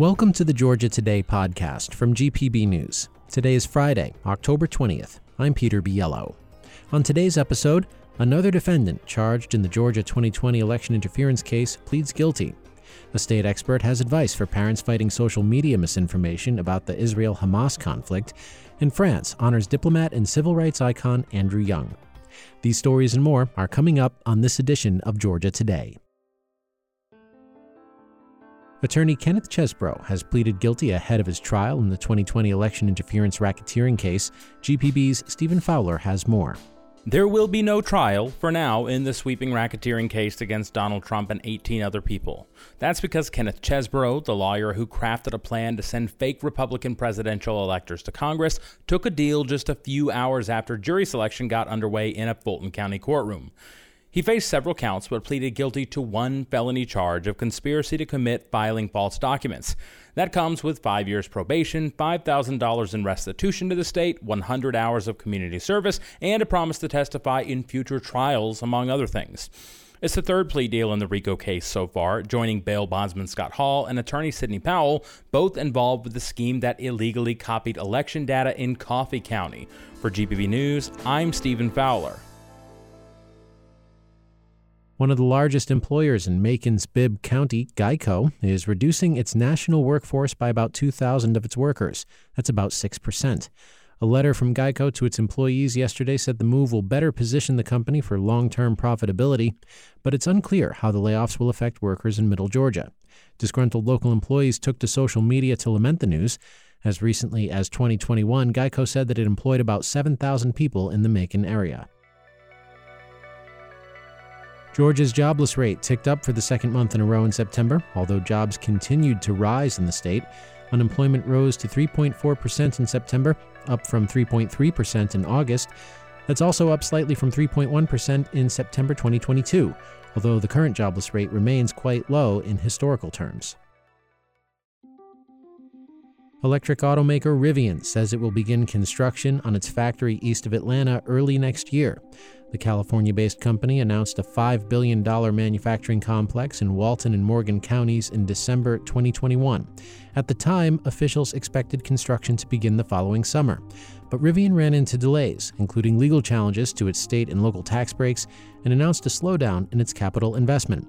Welcome to the Georgia Today podcast from GPB News. Today is Friday, October 20th. I'm Peter Biello. On today's episode, another defendant charged in the Georgia 2020 election interference case pleads guilty. A state expert has advice for parents fighting social media misinformation about the Israel Hamas conflict, and France honors diplomat and civil rights icon Andrew Young. These stories and more are coming up on this edition of Georgia Today. Attorney Kenneth Chesebro has pleaded guilty ahead of his trial in the 2020 election interference racketeering case. GPB's Stephen Fowler has more. There will be no trial, for now, in the sweeping racketeering case against Donald Trump and 18 other people. That's because Kenneth Chesebro, the lawyer who crafted a plan to send fake Republican presidential electors to Congress, took a deal just a few hours after jury selection got underway in a Fulton County courtroom. He faced several counts but pleaded guilty to one felony charge of conspiracy to commit filing false documents. That comes with five years probation, $5,000 in restitution to the state, 100 hours of community service, and a promise to testify in future trials, among other things. It's the third plea deal in the RICO case so far, joining bail bondsman Scott Hall and attorney Sidney Powell, both involved with the scheme that illegally copied election data in Coffee County. For GPB News, I'm Stephen Fowler. One of the largest employers in Macon's Bibb County, Geico, is reducing its national workforce by about 2,000 of its workers. That's about 6%. A letter from Geico to its employees yesterday said the move will better position the company for long term profitability, but it's unclear how the layoffs will affect workers in Middle Georgia. Disgruntled local employees took to social media to lament the news. As recently as 2021, Geico said that it employed about 7,000 people in the Macon area. Georgia's jobless rate ticked up for the second month in a row in September, although jobs continued to rise in the state. Unemployment rose to 3.4% in September, up from 3.3% in August. That's also up slightly from 3.1% in September 2022, although the current jobless rate remains quite low in historical terms. Electric automaker Rivian says it will begin construction on its factory east of Atlanta early next year. The California based company announced a $5 billion manufacturing complex in Walton and Morgan counties in December 2021. At the time, officials expected construction to begin the following summer. But Rivian ran into delays, including legal challenges to its state and local tax breaks, and announced a slowdown in its capital investment.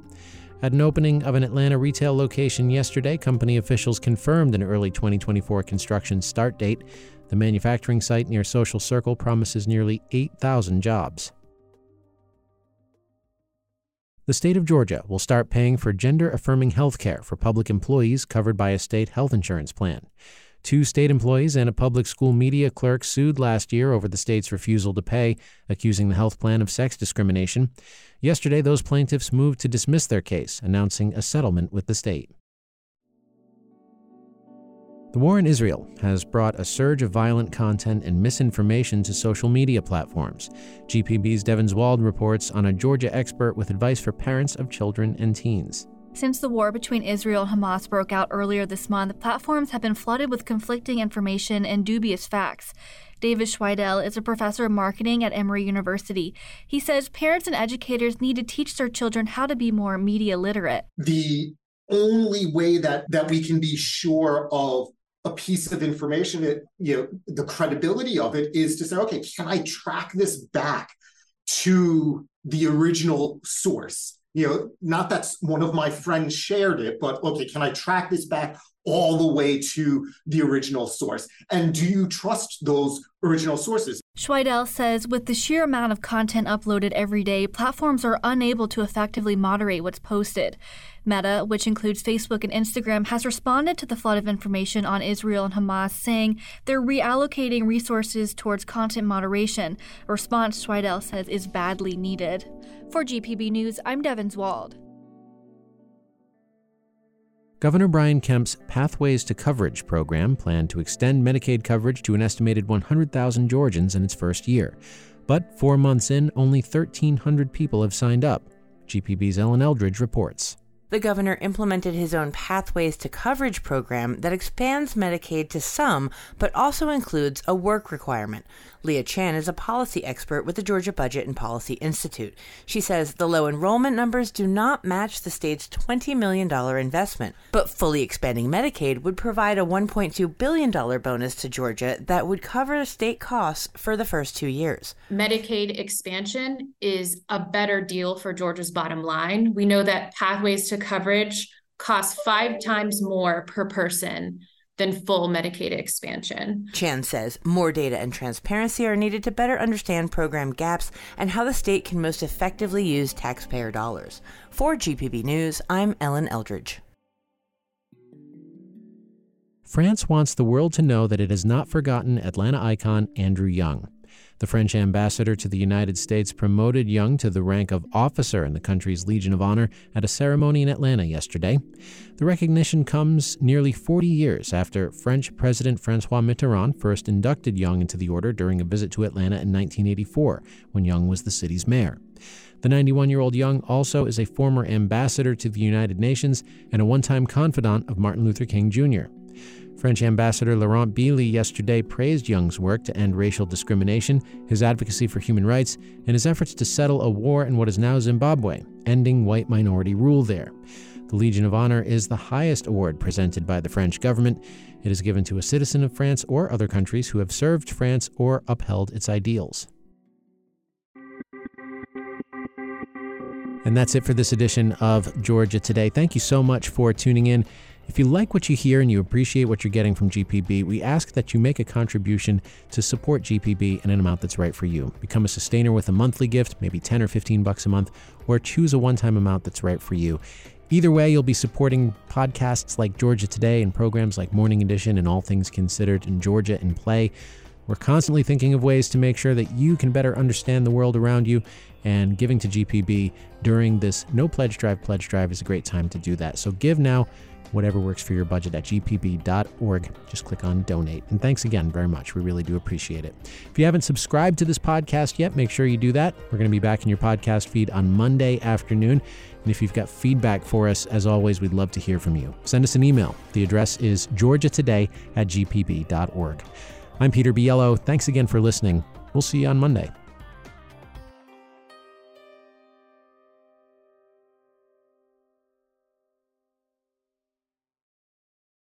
At an opening of an Atlanta retail location yesterday, company officials confirmed an early 2024 construction start date. The manufacturing site near Social Circle promises nearly 8,000 jobs. The state of Georgia will start paying for gender affirming health care for public employees covered by a state health insurance plan. Two state employees and a public school media clerk sued last year over the state's refusal to pay, accusing the health plan of sex discrimination. Yesterday, those plaintiffs moved to dismiss their case, announcing a settlement with the state. The war in Israel has brought a surge of violent content and misinformation to social media platforms. GPB's Devin Zwald reports on a Georgia expert with advice for parents of children and teens. Since the war between Israel and Hamas broke out earlier this month, platforms have been flooded with conflicting information and dubious facts. David Schweidel is a professor of marketing at Emory University. He says parents and educators need to teach their children how to be more media literate. The only way that, that we can be sure of a piece of information, it, you know, the credibility of it is to say, okay, can I track this back to the original source? You know, not that one of my friends shared it, but okay, can I track this back all the way to the original source? And do you trust those original sources? Schweidel says with the sheer amount of content uploaded every day, platforms are unable to effectively moderate what's posted. Meta, which includes Facebook and Instagram, has responded to the flood of information on Israel and Hamas, saying they're reallocating resources towards content moderation, a response Schweidel says is badly needed. For GPB News, I'm Devin Zwald. Governor Brian Kemp's Pathways to Coverage program planned to extend Medicaid coverage to an estimated 100,000 Georgians in its first year. But four months in, only 1,300 people have signed up. GPB's Ellen Eldridge reports the governor implemented his own Pathways to Coverage program that expands Medicaid to some, but also includes a work requirement. Leah Chan is a policy expert with the Georgia Budget and Policy Institute. She says the low enrollment numbers do not match the state's $20 million investment, but fully expanding Medicaid would provide a $1.2 billion bonus to Georgia that would cover state costs for the first two years. Medicaid expansion is a better deal for Georgia's bottom line. We know that pathways to coverage cost five times more per person than full Medicaid expansion. Chan says more data and transparency are needed to better understand program gaps and how the state can most effectively use taxpayer dollars. For GPB News, I'm Ellen Eldridge. France wants the world to know that it has not forgotten Atlanta icon Andrew Young. The French ambassador to the United States promoted Young to the rank of officer in the country's Legion of Honor at a ceremony in Atlanta yesterday. The recognition comes nearly 40 years after French President Francois Mitterrand first inducted Young into the order during a visit to Atlanta in 1984, when Young was the city's mayor. The 91 year old Young also is a former ambassador to the United Nations and a one time confidant of Martin Luther King Jr. French Ambassador Laurent Bili yesterday praised Young's work to end racial discrimination, his advocacy for human rights, and his efforts to settle a war in what is now Zimbabwe, ending white minority rule there. The Legion of Honor is the highest award presented by the French government. It is given to a citizen of France or other countries who have served France or upheld its ideals. And that's it for this edition of Georgia Today. Thank you so much for tuning in. If you like what you hear and you appreciate what you're getting from GPB, we ask that you make a contribution to support GPB in an amount that's right for you. Become a sustainer with a monthly gift, maybe 10 or 15 bucks a month, or choose a one-time amount that's right for you. Either way, you'll be supporting podcasts like Georgia Today and programs like Morning Edition and All Things Considered and Georgia in Play. We're constantly thinking of ways to make sure that you can better understand the world around you, and giving to GPB during this No Pledge Drive Pledge Drive is a great time to do that. So give now whatever works for your budget at gpb.org. Just click on donate. And thanks again very much. We really do appreciate it. If you haven't subscribed to this podcast yet, make sure you do that. We're going to be back in your podcast feed on Monday afternoon. And if you've got feedback for us, as always, we'd love to hear from you. Send us an email. The address is georgiatoday at gpb.org. I'm Peter Biello. Thanks again for listening. We'll see you on Monday.